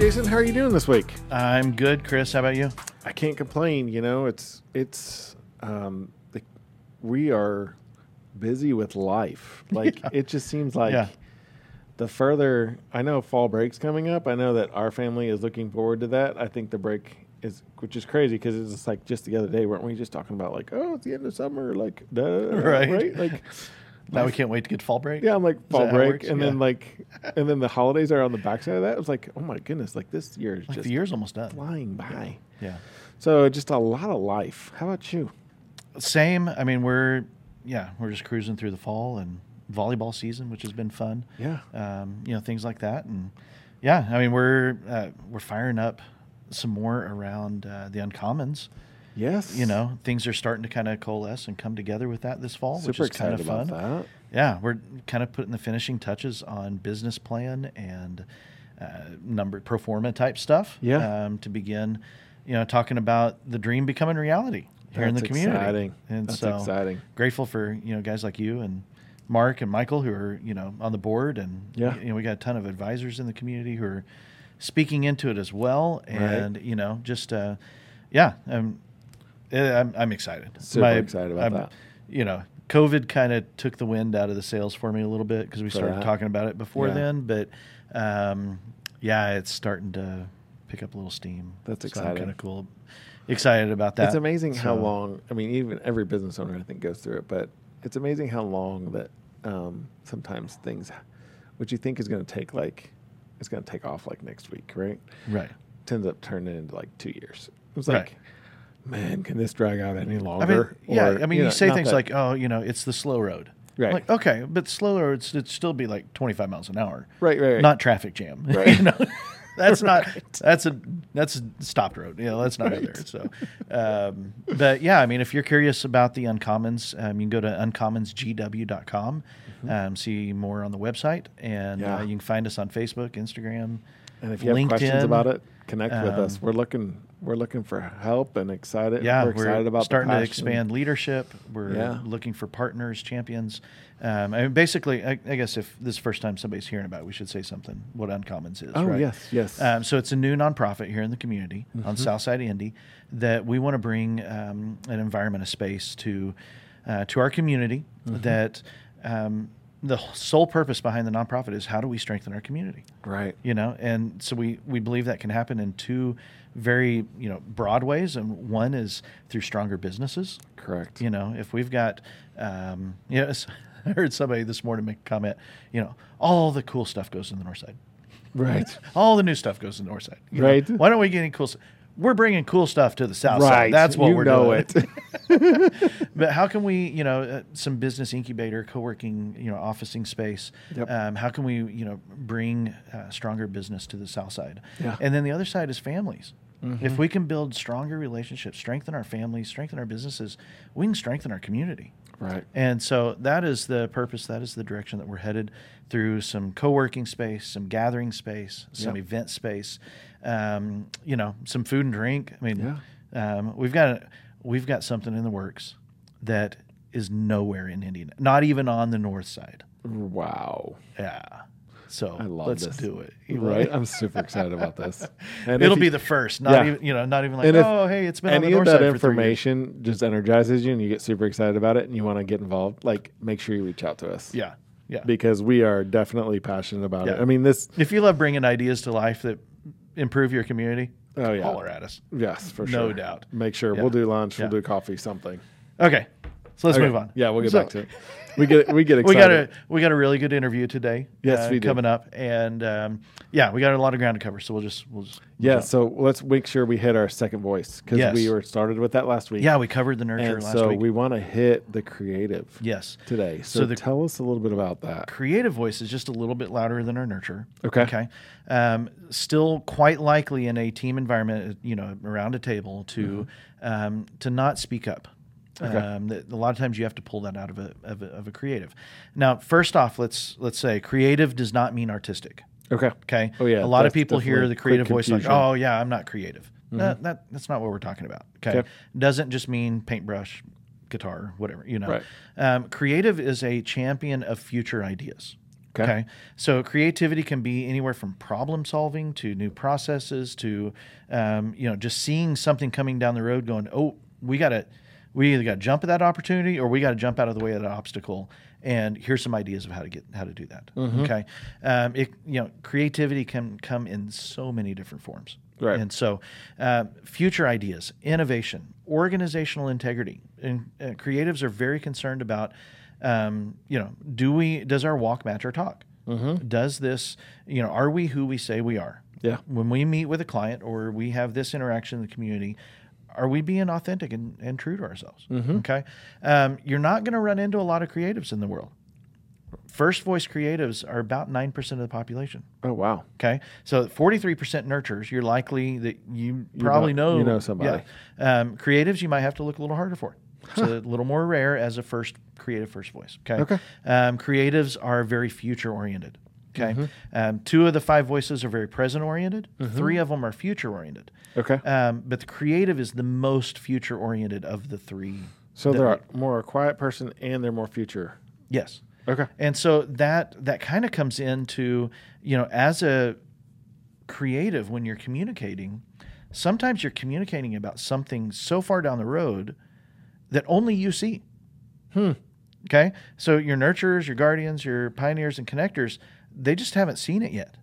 Jason. How are you doing this week? I'm good, Chris. How about you? I can't complain. You know, it's it's um, the, we are busy with life. Like it just seems like Yeah. the further I know fall break's coming up. I know that our family is looking forward to that. I think the break is, which is crazy because it's just like just the other day, weren't we just talking about like, oh, it's the end of summer, like, duh, Right. Like, Now we can't wait to get fall break. yeah, I'm like fall that how it break, works? and then Yeah. like, and then the holidays are on the backside of that. It was like, oh my goodness, like this year is Like just the year's almost done. flying by. Yeah. So just a lot of life. How about you? Same. I mean, we're yeah, we're just cruising through the fall and volleyball season, which has been fun. Yeah. Um, you know, things like that, and yeah, I mean, we're uh, we're firing up some more around uh, the uncommons. Yes. You know, things are starting to kind of coalesce and come together with that this fall, super which is kind of fun. that. Yeah, we're kind of putting the finishing touches on business plan and uh, number pro forma type stuff. Yeah. Um, to begin, you know, talking about the dream becoming reality here in the That's community. exciting. And That's so exciting. grateful for you know guys like you and Mark and Michael who are you know on the board and Yeah. you know we got a ton of advisors in the community who are speaking into it as well and you know just uh, yeah um, I'm I'm excited Super excited about that. you know COVID kind of took the wind out of the sails for me a little bit because we started that. talking about it before Yeah. then but um, yeah it's starting to pick up a little steam That's So exciting. kind of cool excited about that It's amazing how long. I mean, even every business owner I think goes through it, but it's amazing how long that um, sometimes things, what you think is going to take like, it's going to take off like next week, right? right Tends up turning into like two years. It's Right. like, man, can this drag out any I longer? mean, yeah. Or, I mean, you, know, say things that- like, "Oh, you know, it's the slow road." Right. Like, okay, but slow roads it'd still be like 25 miles an hour. Right, right, right. Not traffic jam. Right. you know, that's not. That's a that's a stopped road. You know, that's not out there. So, um, but yeah, I mean, if you're curious about the uncommons, um, you can go to uncommonsgw.com, um, see more on the website, and Mm-hmm. Yeah. uh, you can find us on Facebook, Instagram. And if you have LinkedIn, questions about it, connect with us. um, We're looking, we're looking for help and excited. Yeah, we're excited about the starting to expand leadership. We're Yeah. looking for partners, champions. Um, I mean, basically, I, I guess if this is the first time somebody's hearing about, it, we should say something. What Uncommons is. Oh right? yes, yes. Um, so it's a new nonprofit here in the community Mm-hmm. on Southside Indy that we want to bring um, an environment, a space to uh, to our community. Mm-hmm. That um, the sole purpose behind the nonprofit is how do we strengthen our community right. you know and so we we believe that can happen in two very you know broad ways and one is through stronger businesses Correct. you know if we've got um yes i heard somebody this morning make a comment you know all the cool stuff goes in the north side Right. all the new stuff goes in the north side you know? Right. why don't we get any cool stuff we're bringing cool stuff to the south Right. side that's what You we're know doing it. but how can we, you know, uh, some business incubator, co-working, you know, officing space? Yep. Um, how can we, you know, bring uh, stronger business to the south side? Yeah. And then the other side is families. Mm-hmm. If we can build stronger relationships, strengthen our families, strengthen our businesses, we can strengthen our community. Right. And so that is the purpose. That is the direction that we're headed through some co-working space, some gathering space, some Yep. event space, um, you know, some food and drink. I mean, um, we've got we've got something in the works that is nowhere in Indiana, not even on the north side. Wow. Yeah. So I love let's this. do it. Right. I'm super excited about this. And It'll if be the first, not Yeah. even you know, not even like And oh hey, it's been on the any of north that information just energizes you and you get super excited about it and you want to get involved, like make sure you reach out to us. Yeah, yeah. Because we are definitely passionate about it. I mean, this, If you love bringing ideas to life that improve your community, oh, yeah. holler at us. Yes, for No sure. No doubt. Make sure Yeah. we'll do lunch, Yeah. we'll do coffee, something. Okay, so let's Okay. move on. Yeah, we'll get So- back to it. We get we get excited. We got a we got a really good interview today. Yes, uh, we do. coming up, and um, yeah, we got a lot of ground to cover. So we'll just we'll just yeah, jump. so let's make sure we hit our second voice because Yes. we were started with that last week. yeah, we covered the nurture and last so week. we want to hit the creative yes, today. So, So the- tell us a little bit about that. creative voice is just a little bit louder than our nurture. Okay. Okay. Um, still quite likely in a team environment, you know, around a table to um, to not speak up. Mm-hmm. Okay. Um, that a lot of times you have to pull that out of a, of a of a creative. Now, first off, let's let's say creative does not mean artistic. Okay. Okay. Oh, yeah, A lot of people hear the creative voice like, "Oh yeah, I'm not creative." That, that that's not what we're talking about. Okay. Okay. Doesn't just mean paintbrush, guitar, whatever. You know. Right. Um, creative is a champion of future ideas. Okay. Okay. So creativity can be anywhere from problem solving to new processes to, um, you know, just seeing something coming down the road, going, oh, we got to, we either got to jump at that opportunity or we got to jump out of the way of that obstacle. And here's some ideas of how to get how to do that. Mm-hmm. Okay. Um, it, you know, creativity can come in so many different forms. Right. And so, uh, future ideas, innovation, organizational integrity, and uh, creatives are very concerned about, um, you know, do we does our walk match our talk? Mm-hmm. Does this, you know, are we who we say we are? Yeah. When we meet with a client or we have this interaction in the community, are we being authentic and, and true to ourselves? Mm-hmm. Okay. Um, you're not going to run into a lot of creatives in the world. First voice creatives are about 9% of the population. Oh wow. Okay, so forty-three percent nurturers. You're likely that you probably know- know you know somebody. Yeah. Um, creatives, you might have to look a little harder for. It's a little more rare as a first creative first voice. Okay. Okay. Um, creatives are very future oriented. Okay. Mm-hmm. Um, two of the five voices are very present oriented. Three of them are future oriented. Okay. Um, but the creative is the most future oriented of the three. So they're we- more a quiet person and they're more future. Yes. Okay. And so that that kind of comes into, you know, as a creative when you're communicating, sometimes you're communicating about something so far down the road that only you see. Hmm. Okay? So your nurturers, your guardians, your pioneers and connectors, they just haven't seen it yet.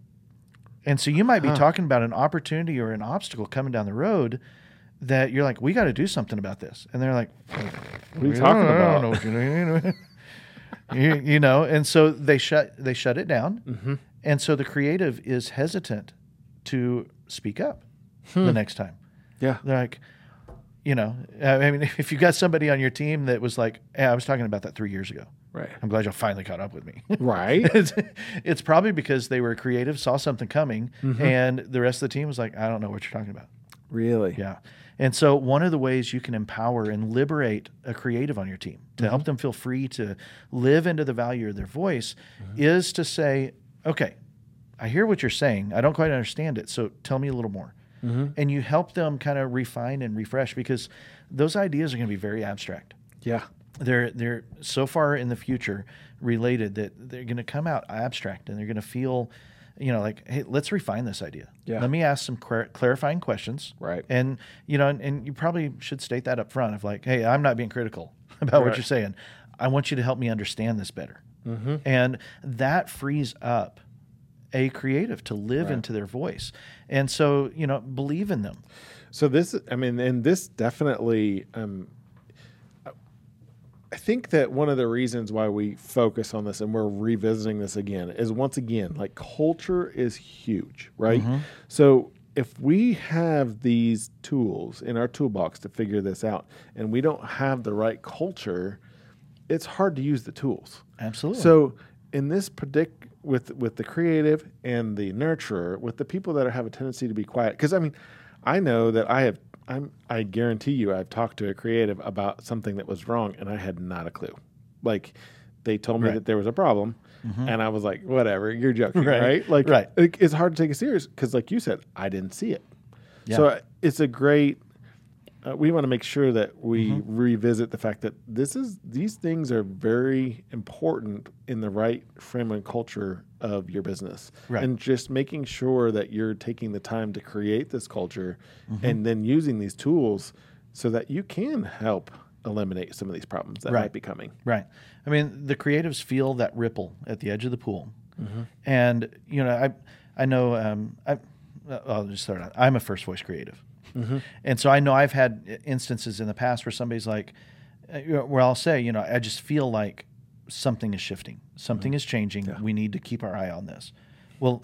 And so you might be Huh. talking about an opportunity or an obstacle coming down the road that you're like, we got to do something about this. And they're like, What are you talking I about? don't know you're you, you know, and so they shut they shut it down, Mm-hmm. and so the creative is hesitant to speak up Hmm. the next time. Yeah. They're like, you know, I mean, if you got somebody on your team that was like, "Hey, I was talking about that three years ago. Right. I'm glad y'all finally caught up with me." Right. it's, it's probably because they were creative, saw something coming, Mm-hmm. and the rest of the team was like, "I don't know what you're talking about." really. Yeah. And so one of the ways you can empower and liberate a creative on your team to Mm-hmm. help them feel free to live into the value of their voice Mm-hmm. is to say, okay, I hear what you're saying. I don't quite understand it. So tell me a little more. Mm-hmm. And you help them kind of refine and refresh because those ideas are going to be very abstract. Yeah. They're they're so far in the future related that they're going to come out abstract and they're going to feel, you know, like, hey, let's refine this idea. Yeah. Let me ask some clar- clarifying questions. Right. And you know, and, and you probably should state that up front of like, hey, I'm not being critical about what you're saying. I want you to help me understand this better. Mm-hmm. And that frees up a creative to live Right. into their voice. And so, you know, believe in them. So this, I mean, and this definitely, um, I think that one of the reasons why we focus on this and we're revisiting this again is once again, like culture is huge, right? Mm-hmm. So if we have these tools in our toolbox to figure this out and we don't have the right culture, it's hard to use the tools. Absolutely. So in this predict with with the creative and the nurturer, with the people that have a tendency to be quiet, because I mean, I know that I have. I'm. I guarantee you, I've talked to a creative about something that was wrong, and I had not a clue. Like, they told me Right. that there was a problem, and I was like, "Whatever, you're joking, Right. right?" Like, Right. it- it's hard to take it serious because, like you said, I didn't see it. So Yeah. uh, it's a great. Uh, we want to make sure that we Mm-hmm. revisit the fact that this is these things are very important in the right frame and culture of your business, Right. and just making sure that you're taking the time to create this culture, Mm-hmm. and then using these tools so that you can help eliminate some of these problems that Right. might be coming. Right. I mean, the creatives feel that ripple at the edge of the pool, Mm-hmm. and you know, I I know um, I I'll just start out. I'm a first voice creative, Mm-hmm. and so I know I've had instances in the past where somebody's like, uh, where I'll say, you know, I just feel like something is shifting, something is changing. We need to keep our eye on this. Well,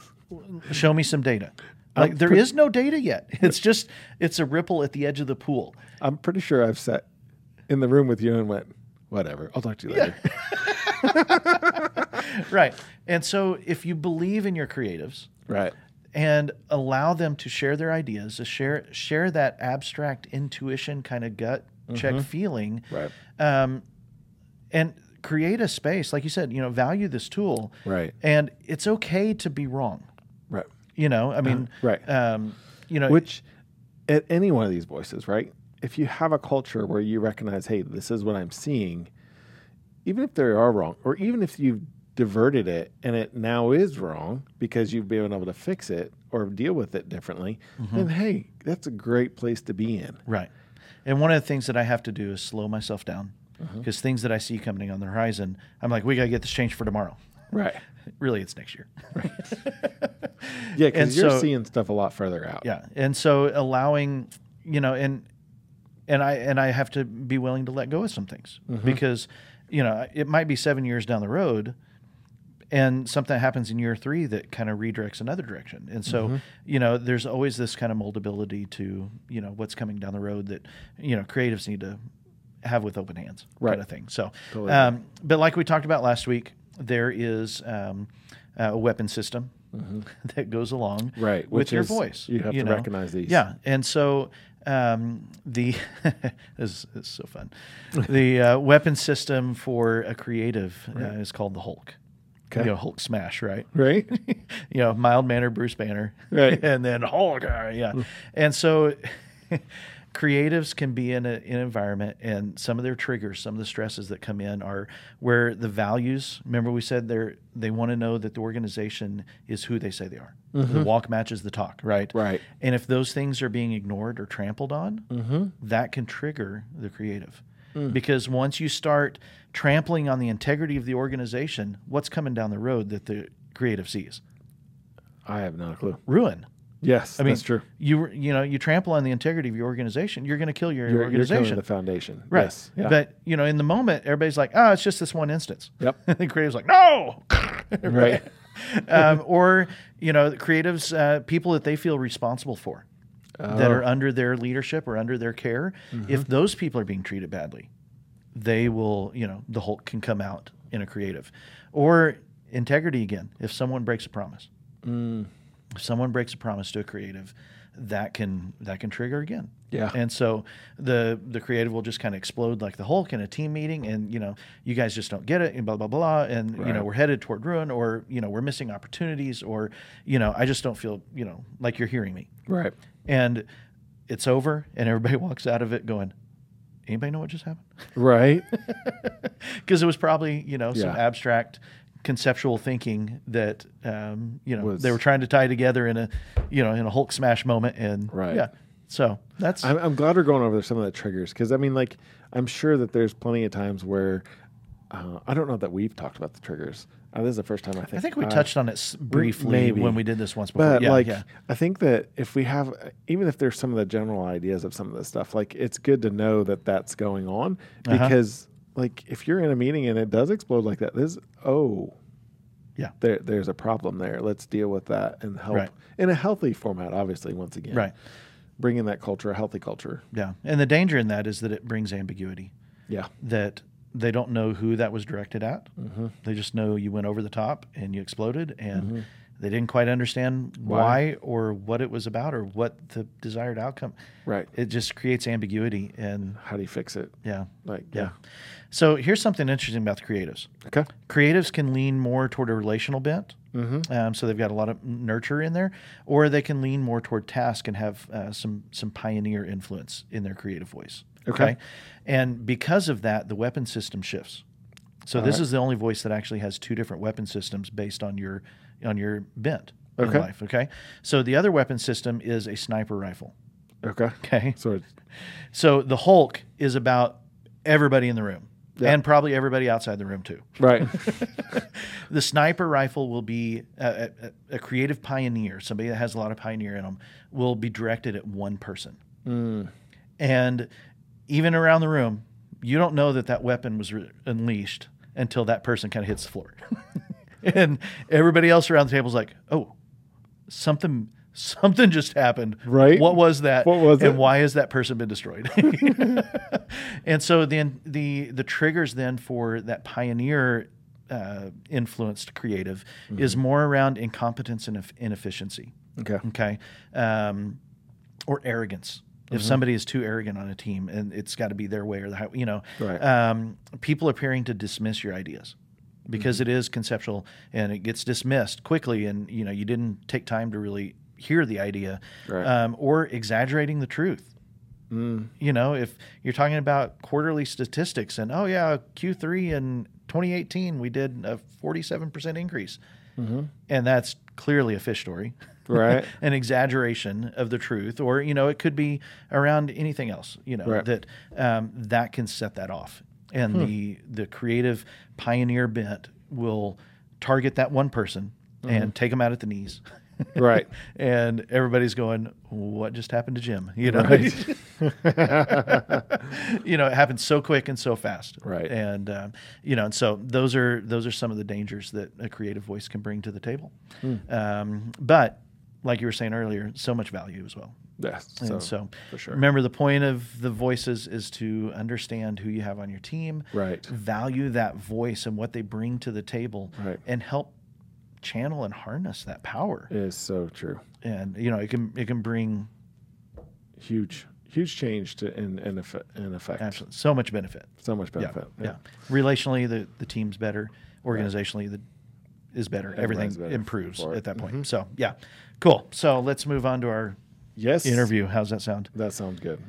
show me some data. Like there is no data yet. It's just it's a ripple at the edge of the pool. I'm pretty sure I've sat in the room with you and went, "Whatever, I'll talk to you later." right. And so if you believe in your creatives right. And allow them to share their ideas, to share share that abstract intuition kind of gut check feeling, Right. um, and create a space, like you said, you know, value this tool. Right. And it's okay to be wrong. Right. You know, I mean, right. Um, you know, Which, at any one of these voices, right? If you have a culture where you recognize, hey, this is what I'm seeing, even if they are wrong, or even if you diverted it and it now is wrong because you've been able to fix it or deal with it differently, then hey, that's a great place to be in. Right. And one of the things that I have to do is slow myself down Uh-huh. because things that I see coming on the horizon, I'm like, we got to get this changed for tomorrow. Right. Really, it's next year. Right. yeah, because you're so- seeing stuff a lot further out. Yeah, and so allowing, you know, and and I and I have to be willing to let go of some things because, you know, it might be seven years down the road, and something happens in year three that kind of redirects another direction, and so you know, there's always this kind of moldability to you know what's coming down the road that you know creatives need to have with open hands, Right. kind of thing. So, Totally. um, but like we talked about last week, there is um, a weapon system. That goes along Right, with your is- voice. you have to recognize these. Yeah, and so um, the this is so fun. The uh, weapon system for a creative uh, is called the Hulk. Okay. You know, Hulk smash, right? Right? you know, mild mannered Bruce Banner, Right. and then Hulk, uh, yeah. and so creatives can be in, a, in an environment, and some of their triggers, some of the stresses that come in are where the values. Remember, we said they they want to know that the organization is who they say they are. The walk matches the talk, right? Right. And if those things are being ignored or trampled on, that can trigger the creative. Because once you start trampling on the integrity of the organization, what's coming down the road that the creative sees? I have not a clue. Ruin. Yes, I mean, that's true. You you know you trample on the integrity of your organization, you're going to kill your You're, you're organization. killing the foundation. right. Yes. Yeah. But you know, in the moment, everybody's like, "Oh, it's just this one instance." Yep. the creative's like, "No." right. um, or you know, the creatives, uh, people that they feel responsible for, that Oh. are under their leadership or under their care. Mm-hmm. If those people are being treated badly, they will, you know, the Hulk can come out in a creative, or integrity again. If someone breaks a promise, Mm. if someone breaks a promise to a creative, that can that can trigger again. Yeah. And so the the creative will just kind of explode like the Hulk in a team meeting, and you know you guys just don't get it, and blah blah blah, and you know we're headed toward ruin, or you know we're missing opportunities, or you know I just don't feel you know like you're hearing me, Right. and it's over, and everybody walks out of it going, anybody know what just happened? Right. Because it was probably you know some Yeah. abstract conceptual thinking that um, you know Was- they were trying to tie together in a you know in a Hulk smash moment, and Right. yeah, so that's I'm, I'm glad we're going over some of the triggers because I mean, like, I'm sure that there's plenty of times where uh, I don't know that we've talked about the triggers. Uh, this is the first time I think. I think we I've- touched on it s- briefly maybe. when we did this once before. But yeah, like, yeah. I think that if we have, even if there's some of the general ideas of some of this stuff, like it's good to know that that's going on Uh-huh. Like, if you're in a meeting and it does explode like that, this oh, Yeah. there there's a problem there. Let's deal with that and help Right. in a healthy format. Obviously, once again, Right. bringing that culture, a healthy culture. Yeah. And the danger in that is that it brings ambiguity, Yeah, that they don't know who that was directed at. Mm-hmm. They just know you went over the top and you exploded, and they didn't quite understand why. Why. or what it was about or what the desired outcome. right. It just creates ambiguity. And How do you fix it? yeah. Like, Yeah. yeah, So here's something interesting about the creatives. okay, Creatives can lean more toward a relational bent. mm-hmm. Um, so they've got a lot of nurture in there, or they can lean more toward task and have uh, some some pioneer influence in their creative voice. Okay. and because of that, the weapon system shifts. So All this right. is the only voice that actually has two different weapon systems based on your on your bent in life. Okay, so the other weapon system is a sniper rifle. okay. Okay, So so the Hulk is about everybody in the room. Yeah. And probably everybody outside the room too. right, the sniper rifle will be a, a, a creative pioneer, somebody that has a lot of pioneer in them, will be directed at one person. mm, And even around the room, you don't know that that weapon was re- unleashed until that person kind of hits the floor. and everybody else around the table is like, oh, something. Something just happened. Right. What was that? What was and it? why has that person been destroyed? and so then the the triggers then for that pioneer uh, influenced creative is more around incompetence and inefficiency. okay, Okay, um, or arrogance. If somebody is too arrogant on a team, and it's got to be their way or the you know, Right. um, people appearing to dismiss your ideas because it is conceptual and it gets dismissed quickly, and you know you didn't take time to really hear the idea, Right. um, or exaggerating the truth. mm, You know, if you're talking about quarterly statistics and oh yeah, Q3 in 2018 we did a 47% increase, and that's clearly a fish story, Right. An exaggeration of the truth, or you know, it could be around anything else. You know Right. that um, that can set that off, and the the creative pioneer bent will target that one person and take them out at the knees. Right. and everybody's going, "What just happened to Jim?" You know, you know, it happens so quick and so fast, Right. And um, you know, and so those are those are some of the dangers that a creative voice can bring to the table. Hmm. Um, but like you were saying earlier, so much value as well. Yes. And so, for sure. remember the point of the voices is to understand who you have on your team, Right. Value that voice and what they bring to the table, Right. And help channel and harness that power. It is so true. And you know, it can it can bring Huge, huge change to in in effect. In effect. absolutely so much benefit. So much Yeah, benefit. yeah. Relationally, the the team's better. Organizationally, the is better. Everything better improves. Mm-hmm. at that point. So yeah, cool. So let's move on to our Yes. interview. How's that sound? That sounds good.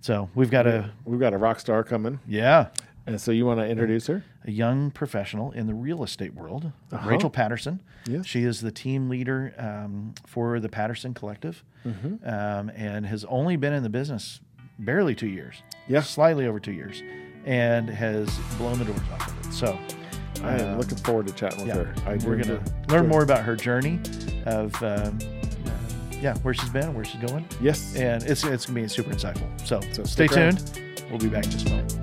So we've got a We've got a rock star coming, yeah. And so you want to introduce her? a young professional in the real estate world, Uh-huh. Rachel Patterson. Yes. She is the team leader um, for the Patterson Collective Mm-hmm. um, and has only been in the business barely two years. Yeah. Slightly over two years and has blown the doors off of it. So, I am um, looking forward to chatting with yeah, her. I we're going to learn more about her journey of, um, uh, yeah, where she's been, where she's going. Yes. And it's, it's going to be super insightful. So, So stay stick around. tuned. We'll be back just a moment.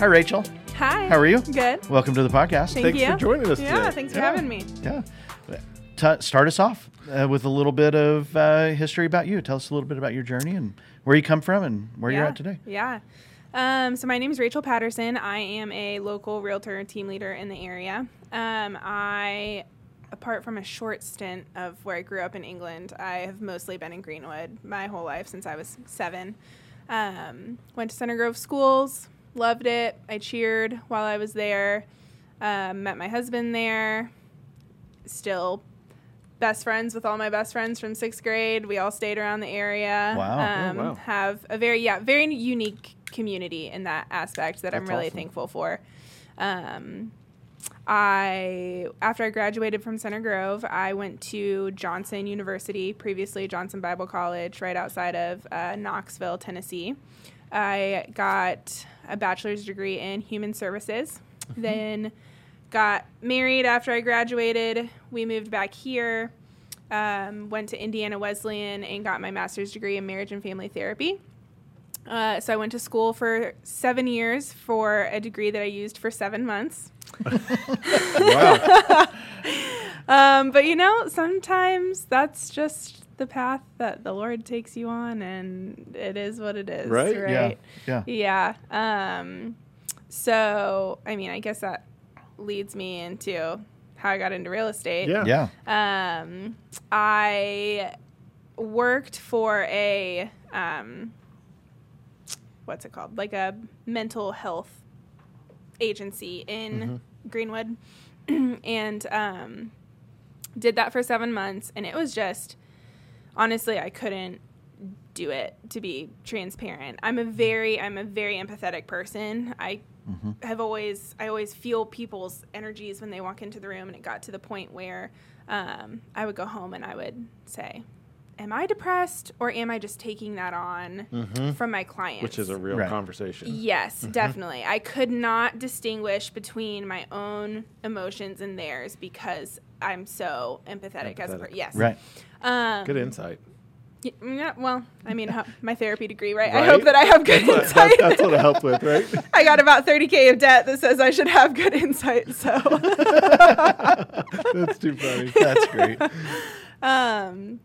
Hi, Rachel. Hi. How are you? Good. Welcome to the podcast. Thank Thanks you. for joining us Yeah, today. thanks for Yeah. having me. Yeah. T- start us off uh, with a little bit of uh, history about you. Tell us a little bit about your journey and where you come from and where you're at today. Yeah. Um, so my name is Rachel Patterson. I am a local realtor team leader in the area. Um, I, apart from a short stint of where I grew up in England, I have mostly been in Greenwood my whole life since I was seven. Um, went to Center Grove schools, loved it. I cheered while I was there. Um, met my husband there. Still best friends with all my best friends from sixth grade. We all stayed around the area. Wow. Um, Oh, wow. Have a very yeah very unique community in that aspect that I'm really awesome. thankful for. Um, I after I graduated from Center Grove, I went to Johnson University, previously Johnson Bible College, right outside of uh, Knoxville, Tennessee. I got a bachelor's degree in human services. Then got married after I graduated. We moved back here. Um, went to Indiana Wesleyan and got my master's degree in marriage and family therapy. Uh, so I went to school for seven years for a degree that I used for seven months. wow. Um, but you know, sometimes that's just the path that the Lord takes you on, and it is what it is. Right? Right. Yeah. Yeah. Um, so, I mean, I guess that leads me into how I got into real estate. Yeah. Yeah. Um, I worked for a um, what's it called? Like a mental health agency in Greenwood, and um, did that for seven months, and it was just honestly, I couldn't do it to be transparent. I'm a very I'm a very empathetic person. I have always I always feel people's energies when they walk into the room and it got to the point where um, I would go home and I would say, Am I depressed or am I just taking that on from my clients? Which is a real Right. conversation. Yes, definitely. I could not distinguish between my own emotions and theirs because I'm so empathetic, as a person. Yes. Right. Um, Good insight. Yeah, well, I mean, my therapy degree, right? I hope that I have good That's, insight. that's what it helped with, right? I got about 30K of debt that says I should have good insight. So, that's too funny. That's great. um,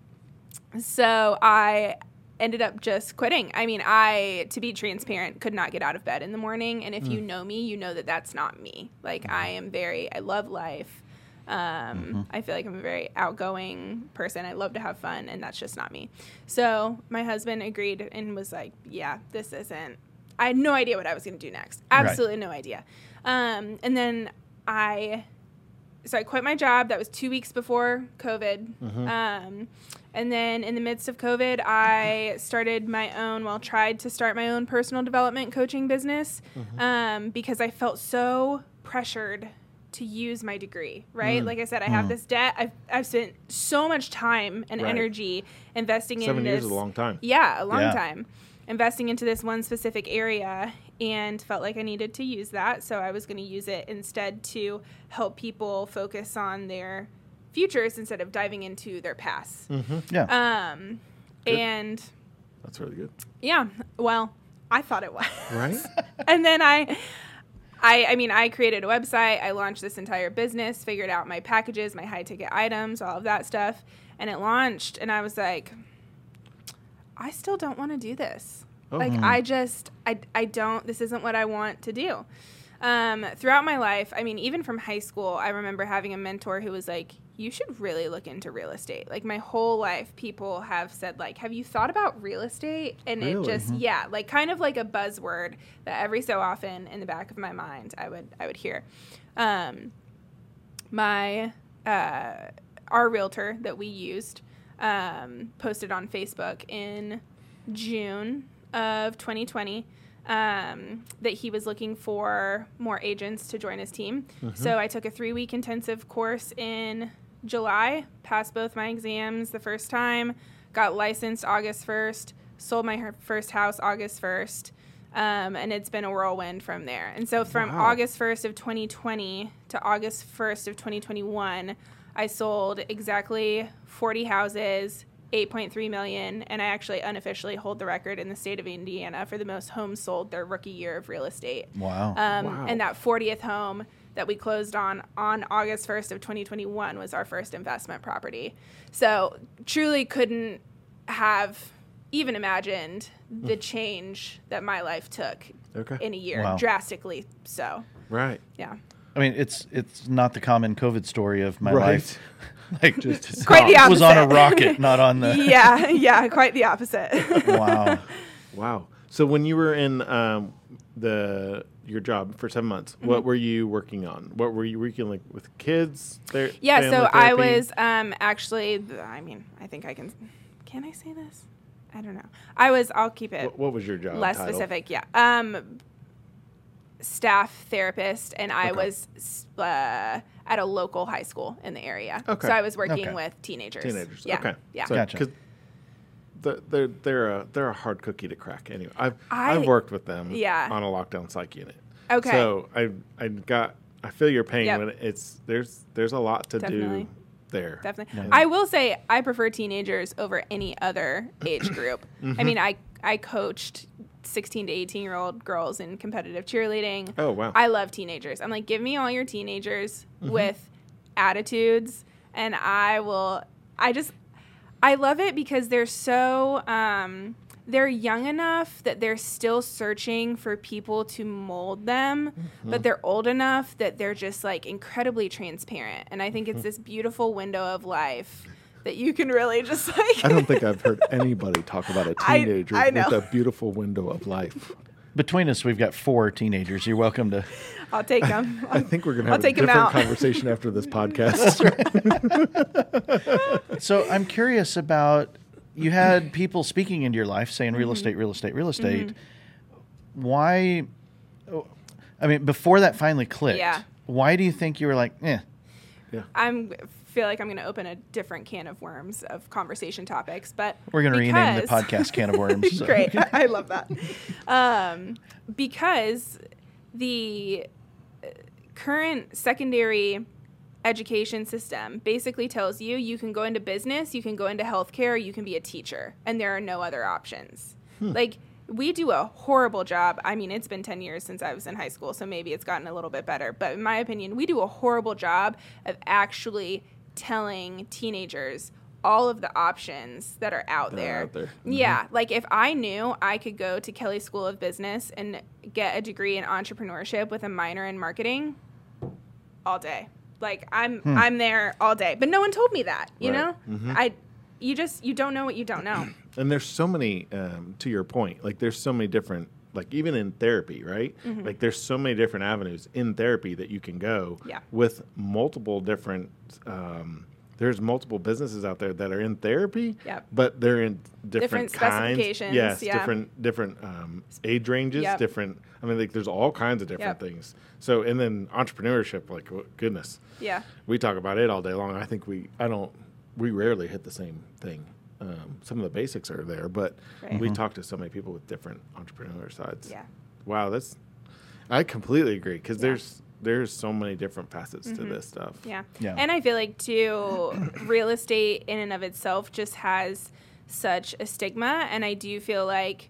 so I ended up just quitting. I mean, I, to be transparent, could not get out of bed in the morning. And if you know me, you know that that's not me. Like, I am very, I love life. Um, I feel like I'm a very outgoing person. I love to have fun, and that's just not me. So my husband agreed and was like, "Yeah, this isn't." I had no idea what I was going to do next. Absolutely no idea. Um, and then I so I quit my job. That was two weeks before COVID. Mm-hmm. Um, and then in the midst of COVID, I started my own, well, tried to start my own personal development coaching business Mm-hmm. um, because I felt so pressured to use my degree, right? Mm. Like I said, I have this debt. I've, I've spent so much time and Right. energy investing in Seven this. years is a long time. Yeah, a long Yeah. time. Investing into this one specific area and felt like I needed to use that. So I was going to use it instead to help people focus on their futures instead of diving into their past. Yeah. Um, Good. and That's really good. yeah, well, I thought it was. Right? and then I. I, I mean, I created a website. I launched this entire business, figured out my packages, my high ticket items, all of that stuff. And it launched. And I was like, I still don't want to do this. Oh. Like, I just, I, I don't, this isn't what I want to do. Um, throughout my life, I mean, even from high school, I remember having a mentor who was like, you should really look into real estate. Like, my whole life, people have said, like, have you thought about real estate? And it Really? just, yeah, like kind of like a buzzword that every so often in the back of my mind I would, I would hear. Um, my, uh, our realtor that we used um, posted on Facebook in June of 2020 um, that he was looking for more agents to join his team. So I took a three week intensive course in July, passed both my exams the first time, got licensed August 1st, sold my first house August 1st. Um, and it's been a whirlwind from there. And so from Wow. August 1st of 2020 to August 1st of 2021, I sold exactly 40 houses, 8.3 million, and I actually unofficially hold the record in the state of Indiana for the most homes sold their rookie year of real estate. wow. Um, Wow. And that 40th home that we closed on on August 1st of 2021 was our first investment property. So truly couldn't have even imagined the change that my life took Okay. in a year, Wow. drastically so. Right. Yeah. I mean, it's it's not the common COVID story of my Right. life. like Just Quite the was on a rocket, not on the. yeah, yeah, quite the opposite. Wow. Wow. So when you were in um, the your job for seven months, what Mm-hmm. were you working on? What were you working like with kids? Their yeah, family so I was um, actually, I mean, I think I can. Can I say this? I don't know. I was. I'll keep it What, what was your job? less title? specific. Yeah. Um, staff therapist, and I Okay. was uh, at a local high school in the area. Okay. So I was working Okay. with teenagers. Teenagers. Yeah. Okay. Yeah. So, Gotcha. 'Cause the- They're they're a they're a hard cookie to crack. Anyway, I've I- I've worked with them. Yeah. On a lockdown psych unit. Okay. So I I got I feel your pain Yep. when it's there's there's a lot to Definitely. do there. Definitely. Yeah. I will say I prefer teenagers over any other age group. I mean, mm-hmm. I I coached 16 to 18 year old girls in competitive cheerleading. Oh wow. I love teenagers. I'm like, give me all your teenagers mm-hmm. with attitudes, and I will. I just, I love it because they're so, um, they're young enough that they're still searching for people to mold them, but they're old enough that they're just like incredibly transparent. And I think it's this beautiful window of life that you can really just like. I don't think I've heard anybody talk about a teenager I know. with a beautiful window of life. Between us, we've got four teenagers. You're welcome to. I'll take them. I think we're gonna I'll have a take 'em different out. conversation after this podcast. So I'm curious about you had people speaking into your life saying Mm-hmm. real estate, real estate, real estate. Why? oh, I mean, before that finally clicked, Yeah. why do you think you were like, eh? I'm feel like I'm going to open a different can of worms of conversation topics, but We're going to rename the podcast can of worms. so- Great, I, I love that. Um, because the uh, current secondary education system basically tells you you can go into business, you can go into healthcare, you can be a teacher, and there are no other options. Like we do a horrible job. I mean, it's been 10 years since I was in high school, so maybe it's gotten a little bit better, but in my opinion, we do a horrible job of actually telling teenagers all of the options that are out That are there. out there. Mm-hmm. Yeah, like if I knew I could go to Kelley School of Business and get a degree in entrepreneurship with a minor in marketing, all day. Like I'm hmm. I'm there all day. But no one told me that, you Right. know? Mm-hmm. I you just you don't know what you don't know. and there's so many um, to your point like there's so many different like even in therapy, right? Like there's so many different avenues in therapy that you can go Yeah. with multiple different. Um, there's multiple businesses out there that are in therapy, Yep. but they're in different, Different kinds. specifications, Yes, yeah. different different um, age ranges, Yep. different. I mean, like there's all kinds of different Yep. things. So, and then entrepreneurship, like goodness, Yeah. we talk about it all day long. I think we, I don't, we rarely hit the same thing. Um, some of the basics are there, but Right. we talk to so many people with different entrepreneur sides. Yeah. Wow, that's, I completely agree because Yeah. there's there's so many different facets to this stuff. Yeah. Yeah. And I feel like too real estate in and of itself just has such a stigma and I do feel like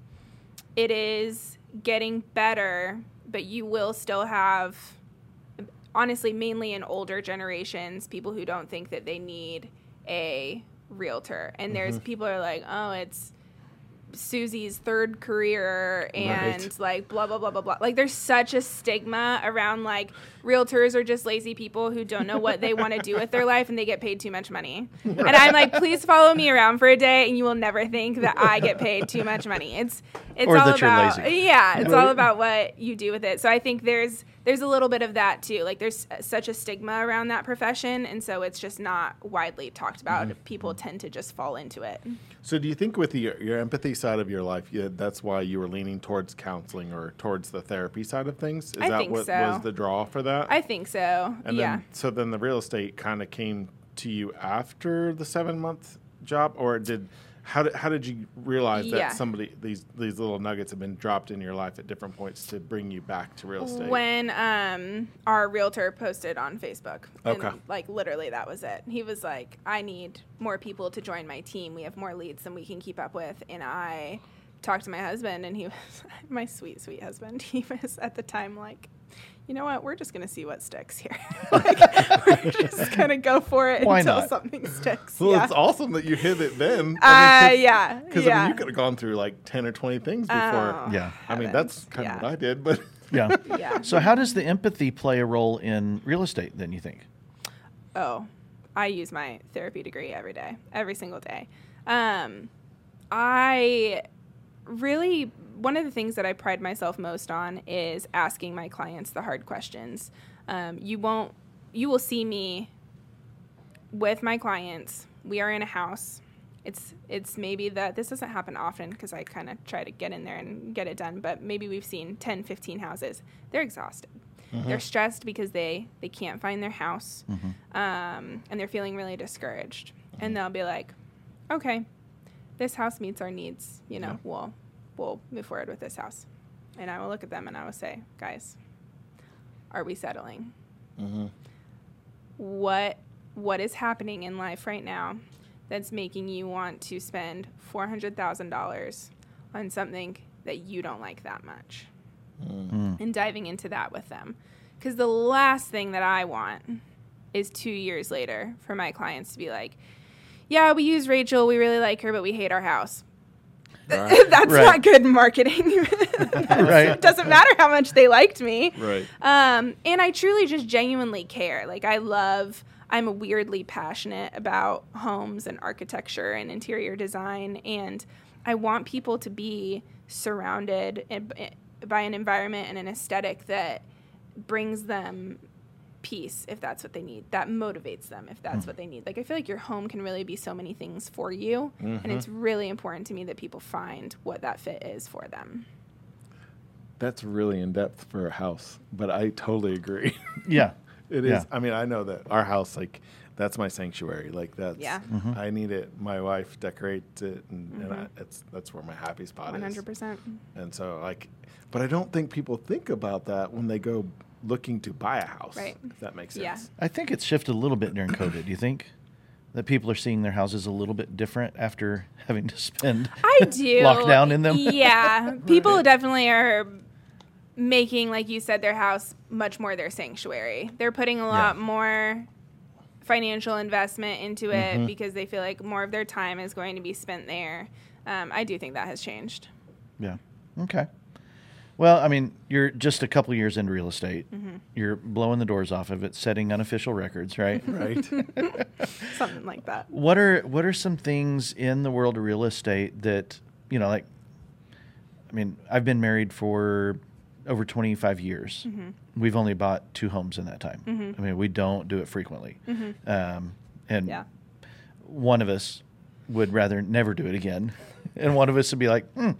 it is getting better, but you will still have honestly mainly in older generations people who don't think that they need a realtor. And there's people are like, "Oh, it's Susie's third career and Right. like blah blah blah blah blah. Like there's such a stigma around like realtors are just lazy people who don't know what they want to do with their life and they get paid too much money. And I'm like, please follow me around for a day and you will never think that I get paid too much money. It's it's Or all about yeah, it's all about what you do with it. So I think there's there's a little bit of that too. Like there's such a stigma around that profession and so it's just not widely talked about. Mm-hmm. People tend to just fall into it. So, do you think with your, your empathy side of your life, yeah, that's why you were leaning towards counseling or towards the therapy side of things? Is I that what so. was the draw for that? I think so. And yeah. then, so then the real estate kind of came to you after the seven month job, or did how did how did you realize Yeah. that somebody these these little nuggets have been dropped in your life at different points to bring you back to real estate? When um, our realtor posted on Facebook. And, Okay. Like literally, that was it. He was like, "I need more people to join my team. We have more leads than we can keep up with." And I talked to my husband, and he was my sweet, sweet husband. He was at the time like. You know what? We're just gonna see what sticks here. like, we're just gonna go for it Why until not? something sticks. well, yeah. it's awesome that you hit it then. Uh, yeah. Because yeah. I mean, you could have gone through like ten or twenty things before. Oh, Yeah. I mean, that's kind yeah. of what I did, but Yeah. Yeah. So how does the empathy play a role in real estate then you think? Oh, I use my therapy degree every day, every single day. Um, I really, one of the things that I pride myself most on is asking my clients the hard questions. Um, you won't, you will see me with my clients. We are in a house. It's it's maybe that this doesn't happen often because I kind of try to get in there and get it done, but maybe we've seen 10, 15 houses. They're exhausted. They're stressed because they they can't find their house, um, and they're feeling really discouraged. And they'll be like, "Okay, this house meets our needs. You know, Yeah. we'll we'll move forward with this house." And I will look at them and I will say, "Guys, are we settling? Mm-hmm. What what is happening in life right now that's making you want to spend four hundred thousand dollars on something that you don't like that much?" Mm. Hmm. and diving into that with them. Because the last thing that I want is two years later for my clients to be like, yeah, we use Rachel, we really like her, but we hate our house. Right. That's Right. not good marketing. Right. It doesn't matter how much they liked me. right. Um, and I truly just genuinely care. Like I love. I'm weirdly passionate about homes and architecture and interior design, and I want people to be surrounded by an environment and an aesthetic that brings them peace if that's what they need that motivates them if that's hmm. what they need like i feel like your home can really be so many things for you and it's mm-hmm. really important to me that people find what that fit is for them That's really in depth for a house, but I totally agree. Yeah. It is. Yeah. I mean, I know that our house, like, that's my sanctuary. Like, that's. Yeah. Mm-hmm. I need it. My wife decorates it, and, and I, mm-hmm. it's that's where my happy spot is. 100% And so, like, but I don't think people think about that when they go looking to buy a house. Right. If that makes Yeah. sense. I think it's shifted a little bit during COVID. Do you think that people are seeing their houses a little bit different after having to spend I do. lockdown in them? Yeah. People Right. definitely are making, like you said, their house much more their sanctuary. They're putting a lot Yeah. more financial investment into it Mm-hmm. because they feel like more of their time is going to be spent there. Um, I do think that has changed. Yeah. Okay. Well, I mean, you're just a couple years into real estate. Mm-hmm. You're blowing the doors off of it, setting unofficial records, right? Right. Something like that. what are what are some things in the world of real estate that you know, like I mean, I've been married for over 25 years. Mm-hmm. We've only bought two homes in that time. I mean, we don't do it frequently. Um, and Yeah. one of us would rather never do it again. And one of us would be like, hmm,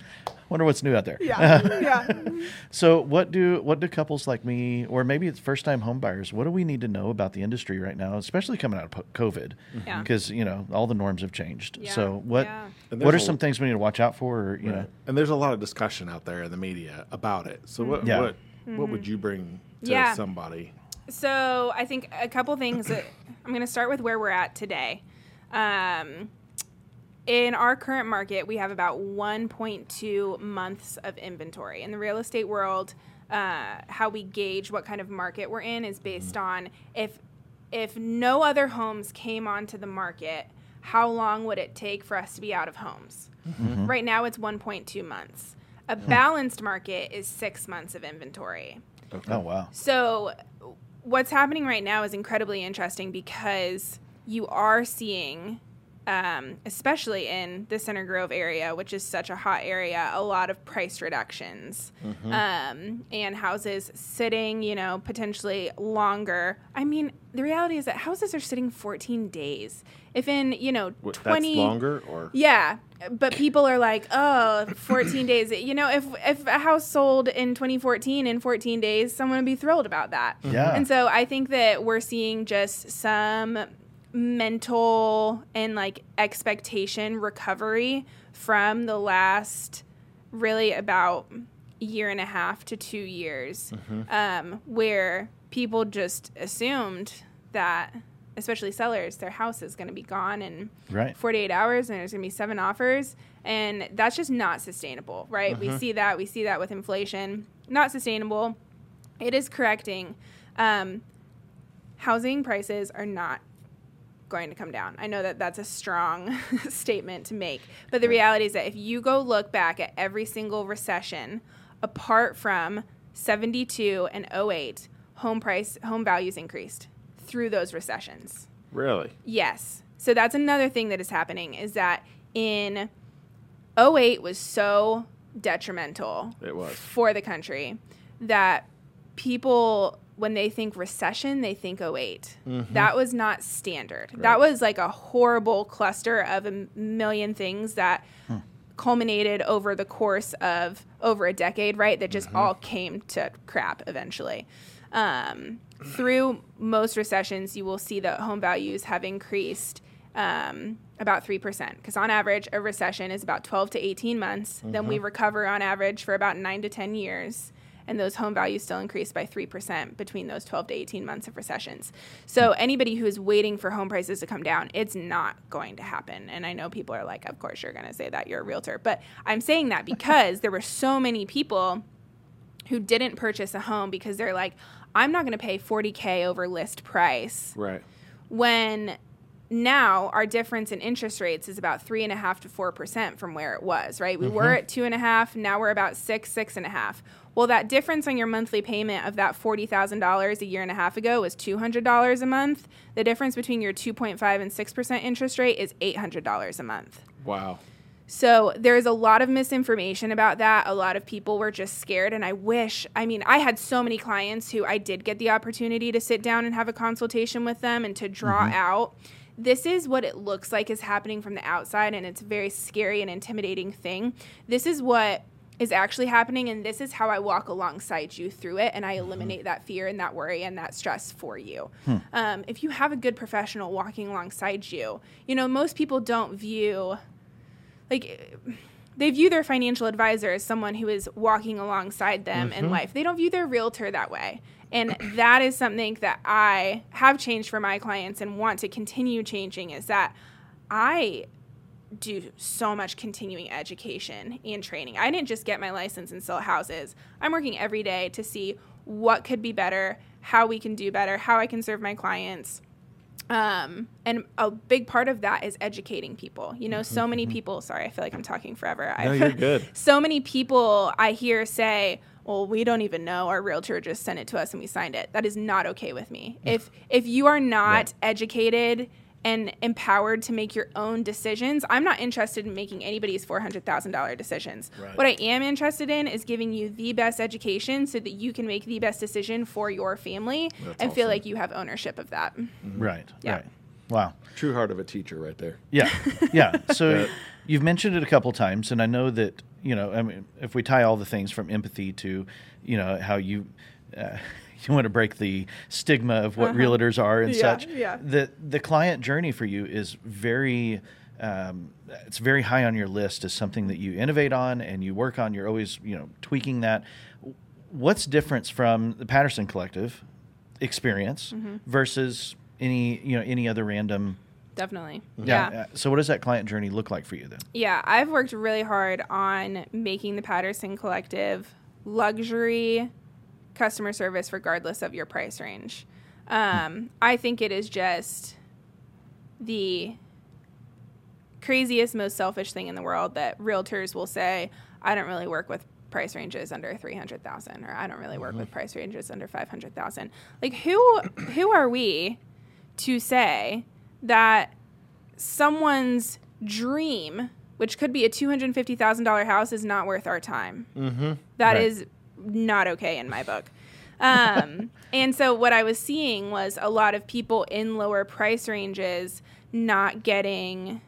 wonder what's new out there. Yeah. yeah. So what do what do couples like me, or maybe it's first time home buyers, what do we need to know about the industry right now, especially coming out of po- COVID? Yeah. Because you know all the norms have changed. Yeah, So what yeah. What are some things we need to watch out for? Or, you know, And there's a lot of discussion out there in the media about it. So what Yeah. what what would you bring to Mm-hmm. Yeah. somebody? So I think a couple things that I'm going to start with where we're at today. Um, in our current market, we have about 1.2 months of inventory. In the real estate world, uh, how we gauge what kind of market we're in is based mm-hmm. on if if no other homes came onto the market, how long would it take for us to be out of homes? Mm-hmm. Right now, it's 1.2 months. A hmm. balanced market is six months of inventory. oh wow, So, what's happening right now is incredibly interesting because you are seeing, um, especially in the Center Grove area, which is such a hot area, a lot of price reductions um, and houses sitting, you know, potentially longer. I mean, the reality is that houses are sitting 14 days. If in, you know, What, 20 that's longer or yeah, but people are like, "Oh, 14 days." You know, if if a house sold in 2014 in 14 days, someone would be thrilled about that. Yeah. And so I think that we're seeing just some mental and like expectation recovery from the last really about year and a half to 2 years um, where people just assumed that especially sellers their house is going to be gone in right? 48 hours and there's going to be seven offers and that's just not sustainable right? We see that we see that with inflation. Not sustainable. It is correcting. Um, housing prices are not going to come down i know that that's a strong statement to make but the reality is that if you go look back at every single recession apart from 72 and 08 home price home values increased through those recessions really? Yes. So that's another thing that is happening is that in 08 was so detrimental It was. for the country that people when they think recession they think 8 that was not standard. That was like a horrible cluster of a million things that culminated over the course of over a decade right that just all came to crap eventually. Um, through most recessions you will see that home values have increased um, about 3% because on average a recession is about 12 to 18 months. Then we recover on average for about 9 to 10 years and those home values still increased by 3% between those 12 to 18 months of recessions. So anybody who is waiting for home prices to come down it's not going to happen. And i know people are like of course you're going to say that you're a realtor. But i'm saying that because there were so many people who didn't purchase a home because they're like i'm not going to pay 40k over list price. Right. when now our difference in interest rates is about three and a half to four percent from where it was right? We were mm-hmm. at two and a half now we're about six six and a half well that difference on your monthly payment of that $40000 a year and a half ago was $200 a month the difference between your 2.5 and 6% interest rate is $800 a month Wow. so there's a lot of misinformation about that. A lot of people were just scared. And I wish, I mean, I had so many clients who I did get the opportunity to sit down and have a consultation with them and to draw mm-hmm. out. This is what it looks like is happening from the outside, and it's a very scary and intimidating thing. This is what is actually happening, and this is how I walk alongside you through it, and I mm-hmm. eliminate that fear and that worry and that stress for you. Hmm. Um, if you have a good professional walking alongside you, you know, most people don't view like they view their financial advisor as someone who is walking alongside them in mm-hmm. life. They don't view their realtor that way. And that is something that I have changed for my clients and want to continue changing is that I do so much continuing education and training. I didn't just get my license and sell houses. I'm working every day to see what could be better, how we can do better, how I can serve my clients. Um, and a big part of that is educating people. You know, so many people, sorry, I feel like I'm talking forever. No, you're good. so many people I hear say, "Well, we don't even know. Our realtor just sent it to us and we signed it." That is not okay with me. If if you are not educated and empowered to make your own decisions. I'm not interested in making anybody's $400,000 decisions. Right. What I am interested in is giving you the best education so that you can make the best decision for your family That's and feel like you have ownership of that. Right. Yeah. Right. Wow. True heart of a teacher, right there. Yeah, yeah. So Yeah. you've mentioned it a couple times, and I know that you know. I mean, if we tie all the things from empathy to, you know, how you. Uh, you want to break the stigma of what Uh-huh. realtors are and Yeah, such. yeah. The the client journey for you is very, um, it's very high on your list as something that you innovate on and you work on. You're always you know tweaking that. What's difference from the Patterson Collective experience Mm-hmm. versus any you know any other random Definitely. yeah. yeah. uh, So, what does that client journey look like for you then? Yeah, I've worked really hard on making the Patterson Collective luxury customer service regardless of your price range. Um, I think it is just the craziest, most selfish thing in the world that realtors will say, I don't really work with price ranges under 300,000 or I don't really work with price ranges under 500,000. Like who who are we to say that someone's dream, which could be a two hundred fifty thousand dollar house, is not worth our time. Mm-hmm. Right. is not okay in my book. Um, and so what I was seeing was a lot of people in lower price ranges not getting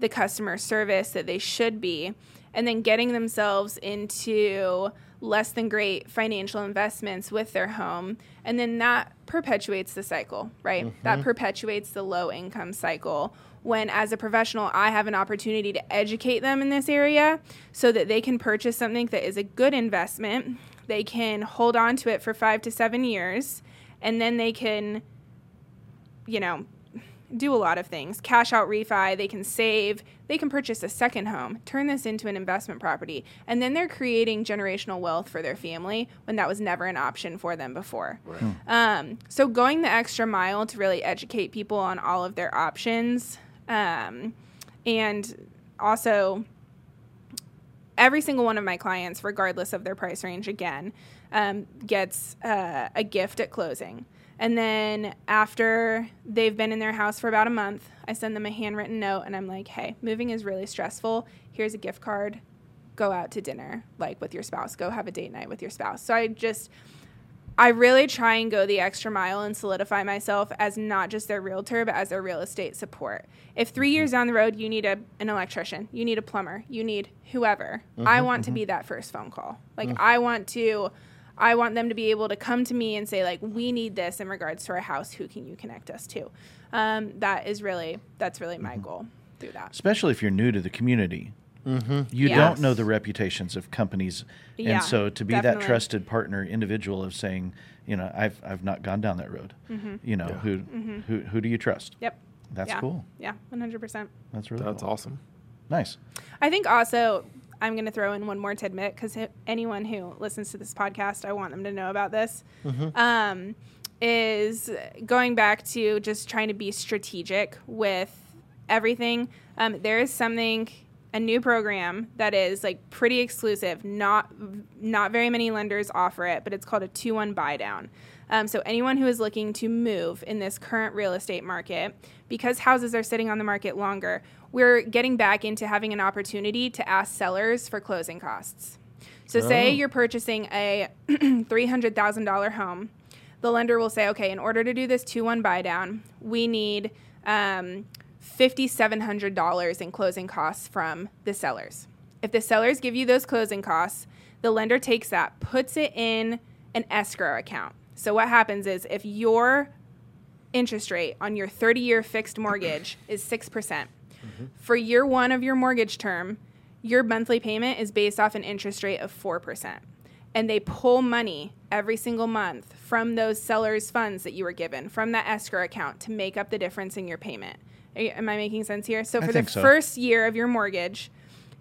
the customer service that they should be, and then getting themselves into less than great financial investments with their home. And then that perpetuates the cycle, right? That mm-hmm. perpetuates the low income cycle. When, as a professional, I have an opportunity to educate them in this area so that they can purchase something that is a good investment, they can hold on to it for five to seven years, and then they can you know, do a lot of things. Cash out refi, they can save, they can purchase a second home, turn this into an investment property, and then they're creating generational wealth for their family when that was never an option for them before. Um, so going the extra mile to really educate people on all of their options, um, and also every single one of my clients, regardless of their price range, again, um, gets uh, a gift at closing. And then after they've been in their house for about a month, I send them a handwritten note and I'm like, hey, moving is really stressful. Here's a gift card. Go out to dinner, like with your spouse. Go have a date night with your spouse. So I just, I really try and go the extra mile and solidify myself as not just their realtor, but as their real estate support. If three mm-hmm. years down the road you need a, an electrician, you need a plumber, you need whoever, I mm-hmm, want to mm-hmm. be that first phone call. Like mm. I want to, I want them to be able to come to me and say like, we need this in regards to our house. Who can you connect us to? Um, that is really that's really my goal through that. Especially if you're new to the community. Mm-hmm. You Yes. don't know the reputations of companies, Yeah, and so to be definitely. that trusted partner individual of saying, you know, I've I've not gone down that road. You know, Yeah. who who who do you trust? Yep. That's Mm-hmm. yeah. cool. Yeah, one hundred percent. That's really That's cool. awesome. Nice. I think also I'm going to throw in one more tidbit because anyone who listens to this podcast, I want them to know about this. Um, is going back to just trying to be strategic with everything. Um, there is something a new program that is like pretty exclusive. Not not very many lenders offer it, but it's called a two one buy down. Um, so anyone who is looking to move in this current real estate market, because houses are sitting on the market longer, we're getting back into having an opportunity to ask sellers for closing costs. So say Oh. you're purchasing a three hundred thousand dollar home, the lender will say, okay, in order to do this two one buy down, we need um, $5,700 in closing costs from the sellers. If the sellers give you those closing costs, the lender takes that, puts it in an escrow account. So what happens is if your interest rate on your 30 year fixed mortgage is 6%, percent mm-hmm. for year one of your mortgage term, your monthly payment is based off an interest rate of 4%. And they pull money every single month from those sellers' funds that you were given from that escrow account to make up the difference in your payment. Are you- am I making sense here? So for the so. first year of your mortgage,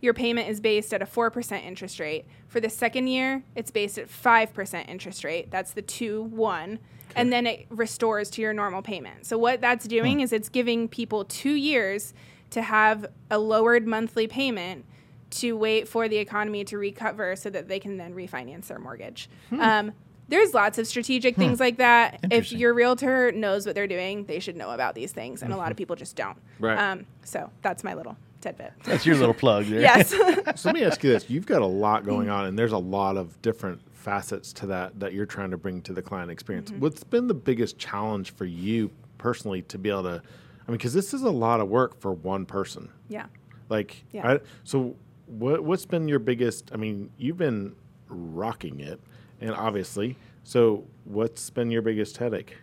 your payment is based at a 4% interest rate. For the second year, it's based at 5% interest rate. That's the 2 1. And then it restores to your normal payment. So, what that's doing is it's giving people two years to have a lowered monthly payment to wait for the economy to recover so that they can then refinance their mortgage. Um, there's lots of strategic things like that. If your realtor knows what they're doing, they should know about these things, and a lot of people just don't. Right. Um, so that's my little tidbit. That's your little plug there. yes. So let me ask you this: You've got a lot going on, and there's a lot of different facets to that that you're trying to bring to the client experience. Mm-hmm. What's been the biggest challenge for you personally to be able to? I mean, because this is a lot of work for one person. yeah. Like, Yeah. I, so what? What's been your biggest? I mean, you've been rocking it, and obviously. So, what's been your biggest headache?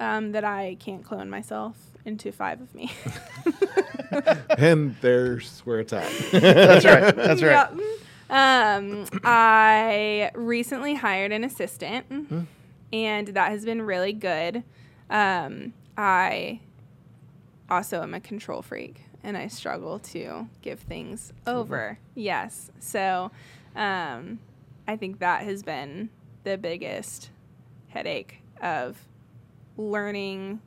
Um, that I can't clone myself into five of me. and there's where it's at. That's right. That's right. Yeah. Um, I recently hired an assistant, and that has been really good. Um, I also am a control freak, and I struggle to give things over. Yes, so um, I think that has been the biggest headache of learning.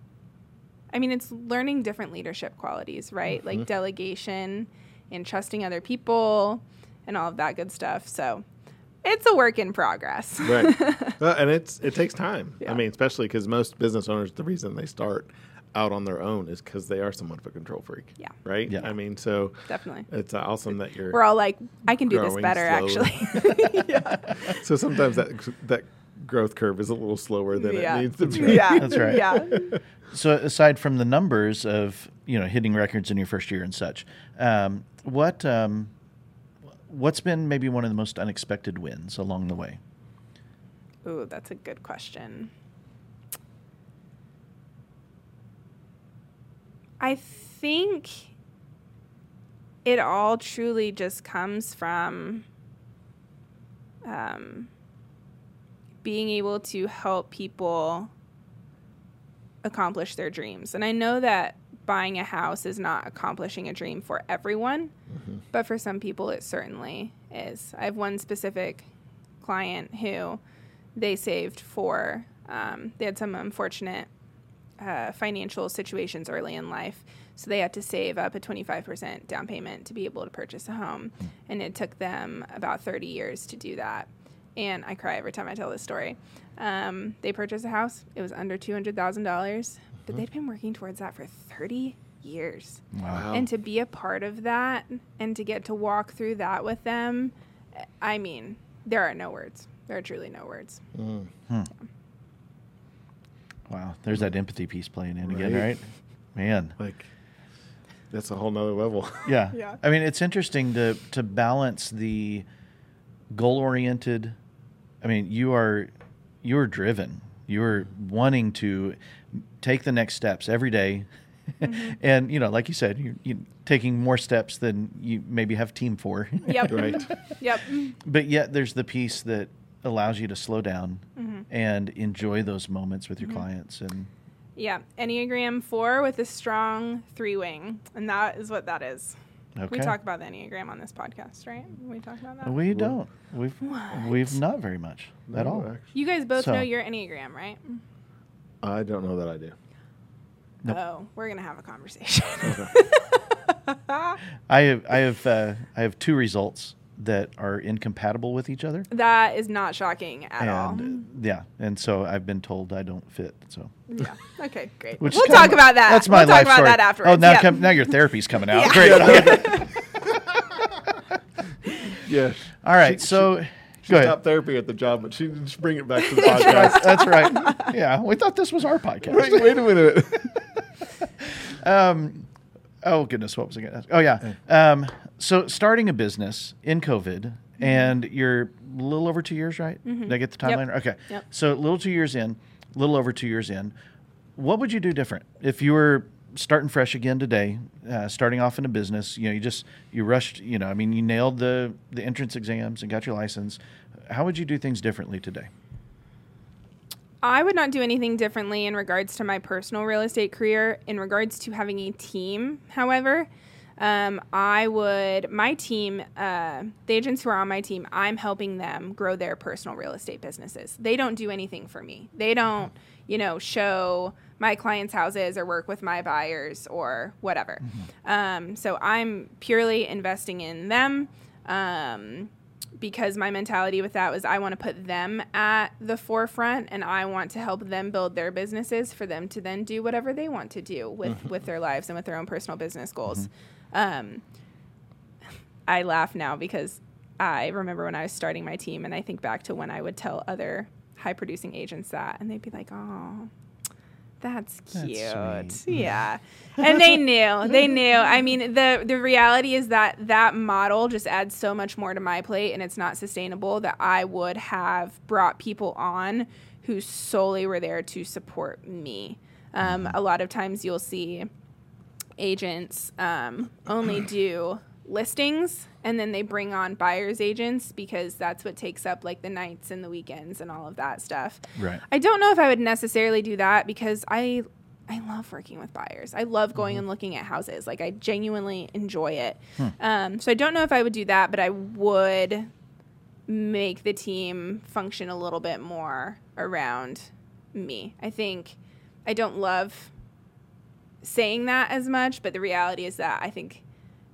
I mean, it's learning different leadership qualities, right? Like mm-hmm. delegation and trusting other people and all of that good stuff. So it's a work in progress. right Well, and it's it takes time i mean especially because most business owners the reason they start out on their own is because they are somewhat of a control freak Yeah. right Yeah. i mean so Definitely. it's awesome that you're We're all like, I can do this better, slowly. actually. so sometimes that that growth curve is a little slower than yeah. it needs to be Yeah. That's right. Yeah. So aside from the numbers of you know hitting records in your first year and such, um, what um, what's been maybe one of the most unexpected wins along the way? Ooh, that's a good question. I think it all truly just comes from um, being able to help people accomplish their dreams. And I know that buying a house is not accomplishing a dream for everyone, but for some people it certainly is. I have one specific client who they saved for, um, they had some unfortunate uh, financial situations early in life. So they had to save up a 25% down payment to be able to purchase a home. And it took them about 30 years to do that. And I cry every time I tell this story. Um, they purchased a house, it was under $200,000, but mm-hmm. they'd been working towards that for 30 years. Wow. And to be a part of that and to get to walk through that with them, I mean, there are no words. There are truly no words. Mm. Hmm. Wow. There's that empathy piece playing in again, Right. right? Man. like that's a whole nother level Yeah. Yeah. I mean, it's interesting to to balance the goal oriented. I mean, you are you are driven. You are wanting to take the next steps every day. and you know, like you said, you're, you taking more steps than you maybe have team for. Yep. right Yep. but yet, there's the piece that allows you to slow down Mm-hmm. and enjoy those moments with your clients. And Yeah. Enneagram 4 with a strong three wing. And that is what that is. Okay, We talk about the Enneagram on this podcast, right? We talk about that. We don't. We've we've not very much at all. actually, you guys both So- know your Enneagram, right? i don't know that i do Nope. Oh, we're going to have a conversation. I have I have uh, I have two results that are incompatible with each other. that is not shocking at all. uh, yeah, and so I've been told I don't fit. So Yeah. Okay, great. which we'll talk of- about that. That's my we'll life talk about story. that afterwards. Oh, now yeah. come, now your therapy's coming out. Yeah. Great. yeah All right, She- so she go stopped therapy at the job but she didn't bring it back to the podcast. That's right. Yeah, we thought this was our podcast. wait, wait a minute Um, oh goodness, what was I going to ask? Oh yeah. Um, so starting a business in COVID, and you're a little over two years, right? Did I get the Mm-hmm. Yep. timeline? Okay. Yep. So a little two years in, a little over two years in, what would you do different if you were starting fresh again today, uh, starting off in a business? You know, you just you rushed. You know, I mean, you nailed the the entrance exams and got your license. How would you do things differently today? I would not do anything differently in regards to my personal real estate career. In regards to having a team, however, um, I would, my team, uh, the agents who are on my team, I'm helping them grow their personal real estate businesses. They don't do anything for me. They don't, you know, show my clients' houses or work with my buyers or whatever. Um, so I'm purely investing in them. Um, because my mentality with that was I want to put them at the forefront and I want to help them build their businesses for them to then do whatever they want to do with with their lives and with their own personal business goals. Um, I laugh now because I remember when I was starting my team and I think back to when I would tell other high producing agents that and they'd be like, "Oh, that's That's cute." sweet. Yeah. and they knew. They knew. I mean, the the reality is that that model just adds so much more to my plate and it's not sustainable that I would have brought people on who solely were there to support me. Um, a lot of times you'll see agents um, only do listings and then they bring on buyers agents because that's what takes up like the nights and the weekends and all of that stuff. Right. I don't know if I would necessarily do that because I I love working with buyers. I love going and looking at houses. Like I genuinely enjoy it. Um, so I don't know if I would do that, but I would make the team function a little bit more around me. I think I don't love saying that as much, but the reality is that I think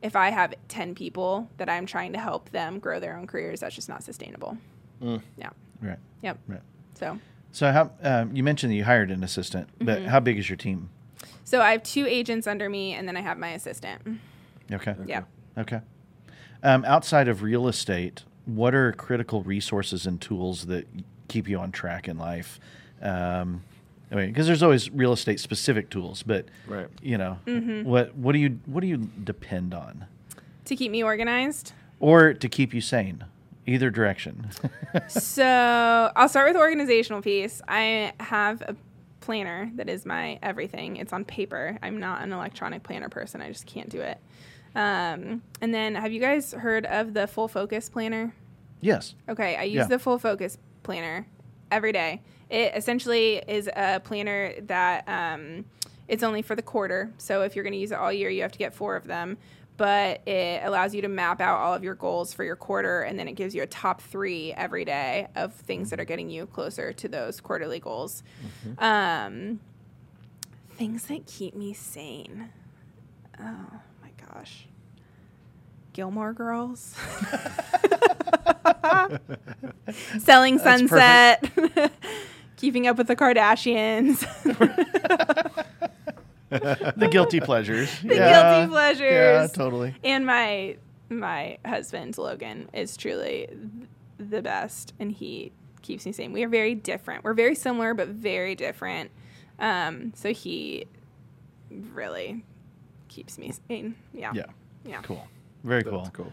if I have 10 people that I'm trying to help them grow their own careers, that's just not sustainable. Yeah. Right. Yep. Right. So, So how um, you mentioned that you hired an assistant, but Mm-hmm. how big is your team? so I have two agents under me and then I have my assistant. Okay. Yeah. Okay. Um, outside of real estate, what are critical resources and tools that keep you on track in life? Um, I mean, because there's always real estate specific tools, but Right. you know, Mm-hmm. what what do you what do you depend on, To keep me organized. or to keep you sane? Either direction. so I'll start with the organizational piece. I have a planner that is my everything. It's on paper. I'm not an electronic planner person. I just can't do it. Um, and then, have you guys heard of the Full Focus Planner? yes. Okay, I use Yeah. the Full Focus Planner every day. It essentially is a planner that um, it's only for the quarter. So if you're going to use it all year, you have to get four of them. But it allows you to map out all of your goals for your quarter, and then it gives you a top three every day of things that are getting you closer to those quarterly goals. Um, things that keep me sane. Oh my gosh. Gilmore Girls. Selling Sunset. Keeping up with the Kardashians. The guilty pleasures. the Yeah. guilty Yeah, pleasures. totally. And my my husband Logan is truly the best, and he keeps me sane. We are very different. We're very similar, but very different. Um, so he really keeps me sane. Yeah. Yeah. Yeah. Cool. Very That's cool. cool.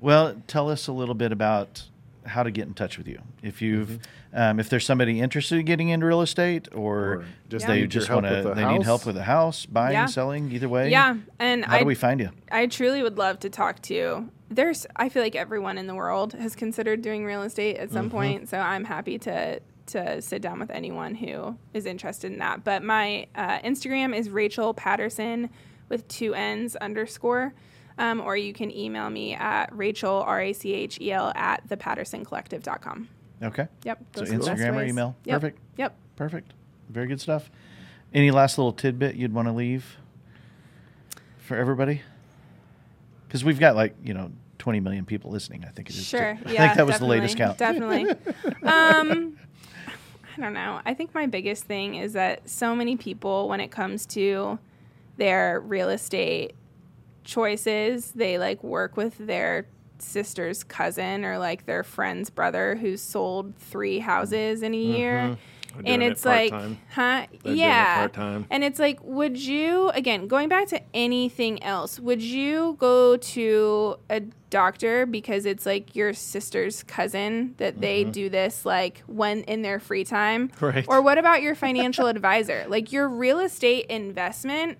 Well, tell us a little bit about how to get in touch with you. If you've, um, if there's somebody interested in getting into real estate, or, Or just they need just help want to, with a they need help house. with a house, buying, Yeah. selling, either way. Yeah, and How I do we find you? I truly would love to talk to. you There's, I feel like everyone in the world has considered doing real estate at some point, so I'm happy to to sit down with anyone who is interested in that. But my uh, Instagram is Rachel Patterson with two N's underscore, um, or you can email me at Rachel R A C H E L at thepattersoncollective.com. Okay. Yep. So those are the best Instagram or email. Yep. Perfect. Yep. Perfect. Very good stuff. Any last little tidbit you'd want to leave for everybody? Because we've got like you know 20 million people listening. I think it is. Sure. I Yeah. think that was the latest count. Definitely. um, I don't know. I think my biggest thing is that so many people, when it comes to their real estate choices, they like work with their sister's cousin or like their friend's brother who's sold three houses in a year. Or And doing it it's like, huh? They're doing it yeah. And it's like, would you, again, going back to anything else, would you go to a doctor because it's like your sister's cousin that they do this like when in their free time? Mm-hmm. Right. Or what about your financial advisor? Like your real estate investment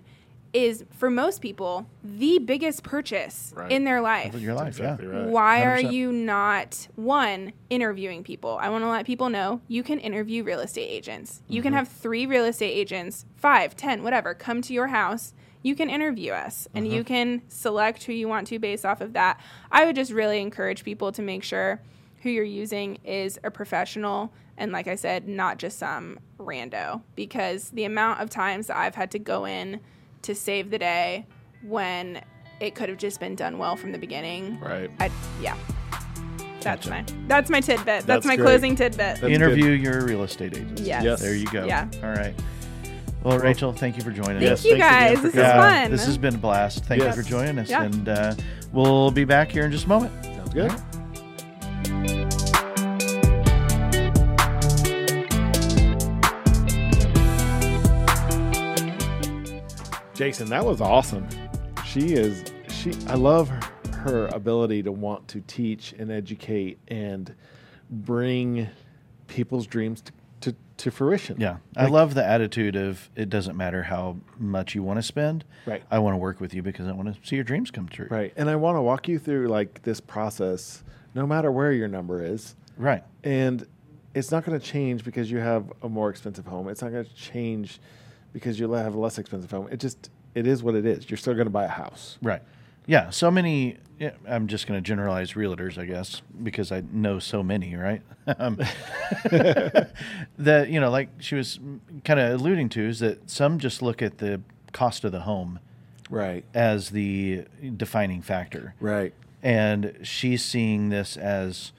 is for most people the biggest purchase Right. in their life. Your life, exactly yeah. right. Why are 100%. you not one interviewing people? I want to let people know you can interview real estate agents. You Mm-hmm. can have three real estate agents, five, ten, whatever, come to your house. You can interview us and Mm-hmm. you can select who you want to based off of that. I would just really encourage people to make sure who you're using is a professional and like I said, not just some rando because the amount of times I've had to go in to save the day when it could have just been done well from the beginning. Right. I, yeah. That's Gotcha. my that's my tidbit. That's, That's my great. closing tidbit. That's Interview your real estate agent. Yes. Yes. There you go. Yeah. All right. Well, Rachel, thank you for joining Thank us. you thanks again guys. for This is Yeah, fun. This has been a blast. Thank Yes. you for joining us. Yeah. And uh, we'll be back here in just a moment. Sounds good. Jason, that was awesome. She is she I love her, her ability to want to teach and educate and bring people's dreams to, to, to fruition. Yeah. I love the attitude of it doesn't matter how much you want to spend. Right. I want to work with you because I want to see your dreams come true. Right. And I want to walk you through like this process no matter where your number is. Right. And it's not going to change because you have a more expensive home. It's not going to change because you have a less expensive home. It just it is what it is. You're still going to buy a house. Right. Yeah. So many, yeah, I'm just going to generalize realtors, I guess, because I know so many, right? um, that, you know, like she was kind of alluding to, is that some just look at the cost of the home Right. as the defining factor. Right. And she's seeing this as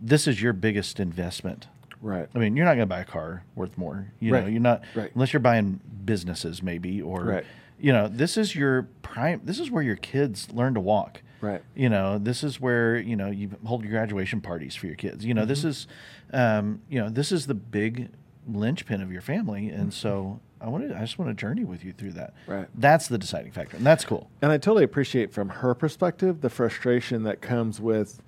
this is your biggest investment. Right. I mean, you're not going to buy a car worth more. You know, you're not Right. unless you're buying businesses, maybe, or Right. you know, this is your prime. This is where your kids learn to walk. Right. You know, this is where you know you hold your graduation parties for your kids. You know, this Mm-hmm. is, um, you know, this is the big linchpin of your family, and so I wanted, I just want to journey with you through that. Mm-hmm. Right. That's the deciding factor, and that's cool. And I totally appreciate from her perspective the frustration that comes with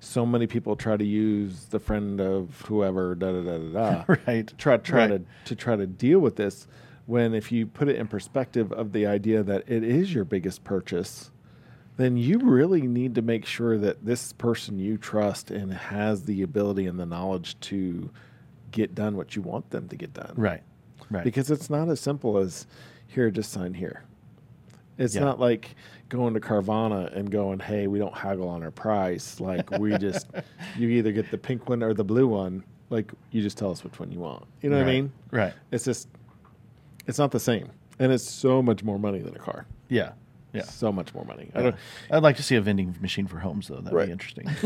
so many people try to use the friend of whoever da da da da da Right. try try Right. to to try to deal with this when if you put it in perspective of the idea that it is your biggest purchase then you really need to make sure that this person you trust and has the ability and the knowledge to get done what you want them to get done Right. Right. because it's not as simple as here just sign here it's Yeah. not like going to carvana and going hey we don't haggle on our price like we just you either get the pink one or the blue one like you just tell us which one you want you know what i mean Right. it's just it's not the same and it's so much more money than a car Yeah. Yeah. so much more money I don't. I'd like to see a vending machine for homes, though. That'd Right. be interesting.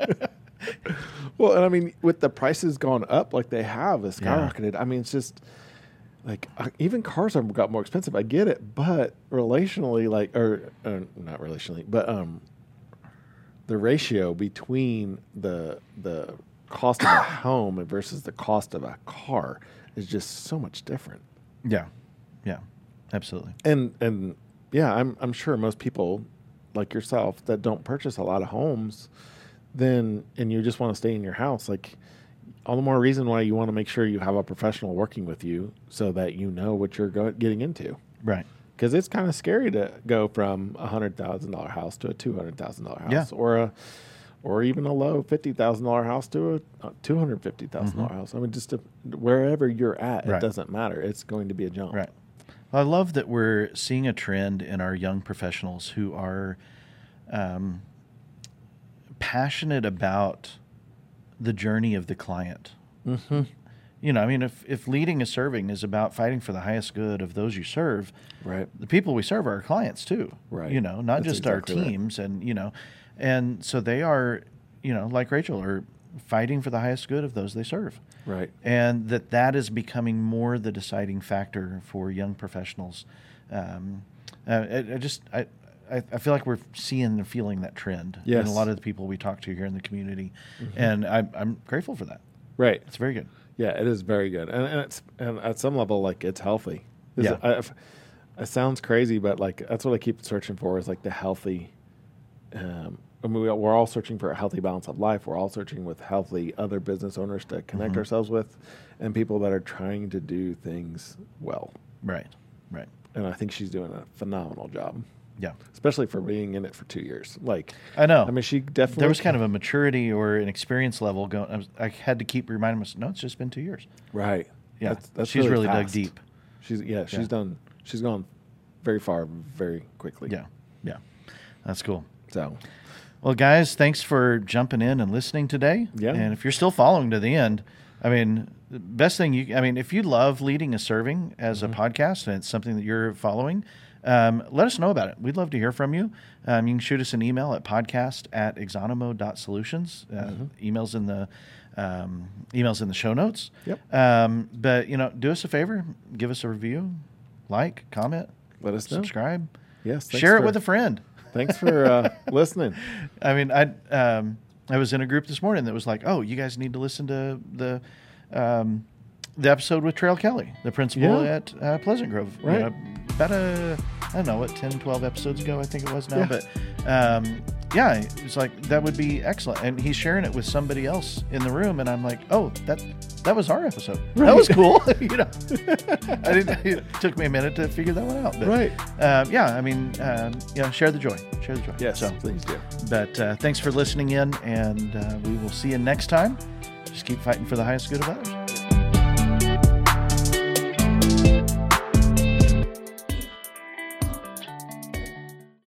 Well, and I mean, with the prices going up like they have, it's skyrocketed. I mean, it's just like uh, even cars have got more expensive. I get it, but relationally, like, or uh, not relationally, but um, the ratio between the the cost of a home versus the cost of a car is just so much different. yeah. Yeah. Absolutely. And and yeah, I'm I'm sure most people like yourself that don't purchase a lot of homes, then and you just want to stay in your house, like all the more reason why you want to make sure you have a professional working with you so that you know what you're go- getting into. Right. Because it's kind of scary to go from a hundred thousand dollar house to a two hundred thousand dollar house, Yeah. or a, or even a low fifty thousand dollar house to a two hundred fifty thousand dollar house. I mean, just to, wherever you're at, Mm-hmm. Right. it doesn't matter. It's going to be a jump. Right. I love that we're seeing a trend in our young professionals who are um, passionate about the journey of the client. Mm-hmm. You know, I mean, if, if leading and serving is about fighting for the highest good of those you serve, Right. the people we serve are our clients too. Right. You know, not That's just our exactly right. teams and, you know, and so they are, you know, like Rachel, are fighting for the highest good of those they serve Right. and that that is becoming more the deciding factor for young professionals. Um, uh, I, I just I, I I feel like we're seeing and feeling that trend in Yes. Mm-hmm. a lot of the people we talk to here in the community, and I'm I'm grateful for that. Right. It's very good. Yeah, it is very good, and, and it's and at some level, like it's healthy. Is Yeah. it, I, it sounds crazy, but like that's what I keep searching for is like the healthy. Um, I mean, we, we're all searching for a healthy balance of life. We're all searching with healthy other business owners to connect Mhm. ourselves with, and people that are trying to do things well. Right. Right. And I think she's doing a phenomenal job, Yeah. especially for being in it for two years. Like, I know. I mean, she definitely there was kind of a maturity or an experience level going. I, was, I had to keep reminding myself, no, it's just been two years. right. Yeah, That's- that's she's really, dug deep. She's yeah, she's Yeah. done. She's gone very far, very quickly. Yeah, yeah, that's cool. So Well, guys, thanks for jumping in and listening today. Yeah. And if you're still following to the end, I mean, the best thing you, I mean, if you love leading and serving as Mm-hmm. a podcast and it's something that you're following, um, let us know about it. We'd love to hear from you. Um, you can shoot us an email at podcast at exanimo.solutions. Uh, Emails in the um, emails in the show notes. Yep. Um, but you know, do us a favor, give us a review, like, comment, Let us know. subscribe, Yes. thanks share it with a friend. Thanks for uh, listening. I mean, I um, I was in a group this morning that was like, "Oh, you guys need to listen to the um, the episode with Trail Kelly, the principal Yeah. at uh, Pleasant Grove." You Right. know, about a I don't know what 10, 12 episodes ago, I think it was now, Yeah. but um, yeah, it's like that would be excellent. And he's sharing it with somebody else in the room, and I'm like, "Oh, that that was our episode. That was cool." you know, I didn't. It took me a minute to figure that one out, but Right. um, yeah, I mean, um, you know, share the joy, share the joy. Yes. So, please do. but uh, thanks for listening in, and uh, we will see you next time. Just keep fighting for the highest good of others.